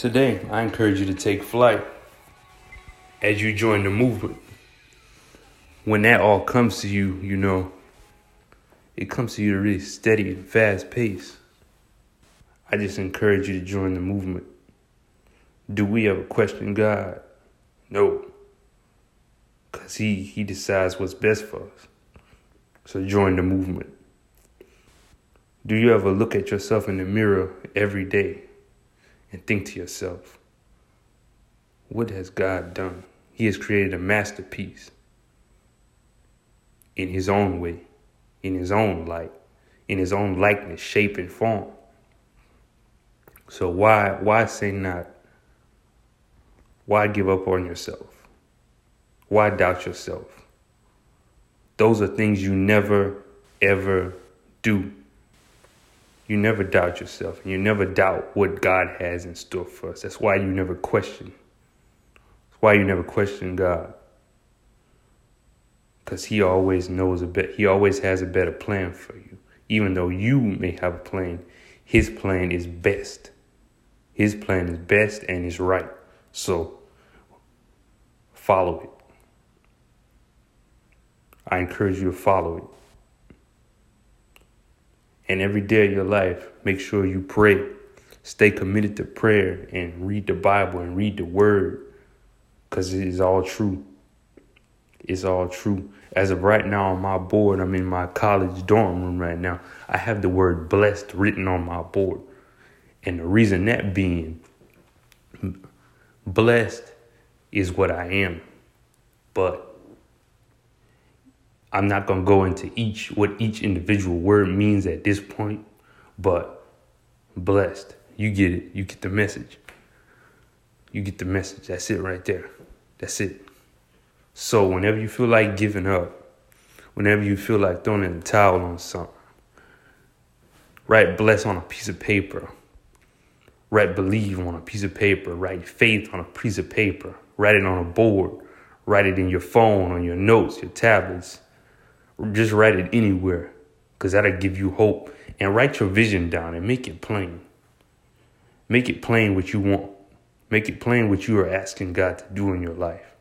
Today, I encourage you to take flight as you join the movement. When that all comes to you, you know, it comes to you at a really steady and fast pace. I just encourage you to join the movement. Do we ever question God? No. Because he, he decides what's best for us. So join the movement. Do you ever look at yourself in the mirror every day and think to yourself, what has God done? He has created a masterpiece in his own way, in his own light, in his own likeness, shape, and form. So why why say not? Why give up on yourself? Why doubt yourself? Those are things you never ever do. You never doubt yourself, and you never doubt what God has in store for us. That's why you never question. That's why you never question God. Because He always knows a bit. He always has a better plan for you. Even though you may have a plan, His plan is best. His plan is best and is right. So follow it. I encourage you to follow it. And every day of your life, make sure you pray. Stay committed to prayer and read the Bible and read the Word because it is all true. It's all true. As of right now on my board, I'm in my college dorm room right now. I have the word blessed written on my board. And the reason that being, blessed is what I am. But I'm not going to go into each what each individual word means at this point, but blessed. You get it. You get the message. You get the message. That's it right there. That's it. So whenever you feel like giving up, whenever you feel like throwing in the towel on something, write bless on a piece of paper. Write believe on a piece of paper. Write faith on a piece of paper. Write it on a board. Write it in your phone, on your notes, your tablets just write it anywhere because that'll give you hope. And write your vision down and make it plain. Make it plain what you want. Make it plain what you are asking God to do in your life.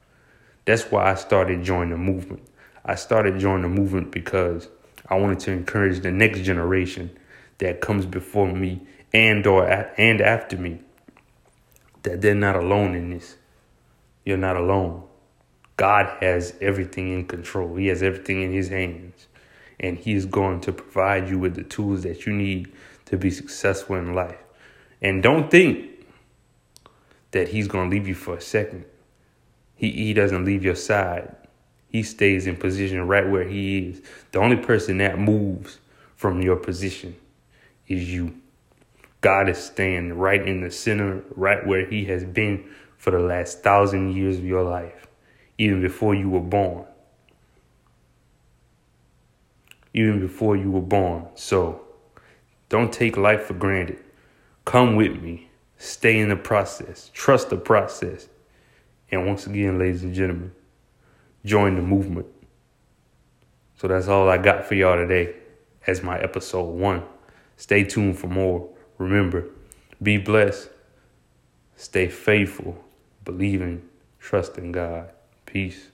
That's why I started joining the movement. I started joining the movement because I wanted to encourage the next generation that comes before me and or and after me that they're not alone in this. You're not alone. God has everything in control. He has everything in his hands. And he is going to provide you with the tools that you need to be successful in life. And don't think that he's going to leave you for a second. He, he doesn't leave your side. He stays in position right where he is. The only person that moves from your position is you. God is staying right in the center, right where he has been for the last thousand years of your life even before you were born. Even before you were born. So don't take life for granted. Come with me. Stay in the process. Trust the process. And once again, ladies and gentlemen, join the movement. So that's all I got for y'all today as my episode one. Stay tuned for more. Remember, be blessed, stay faithful, believe in, trust in God. Peace.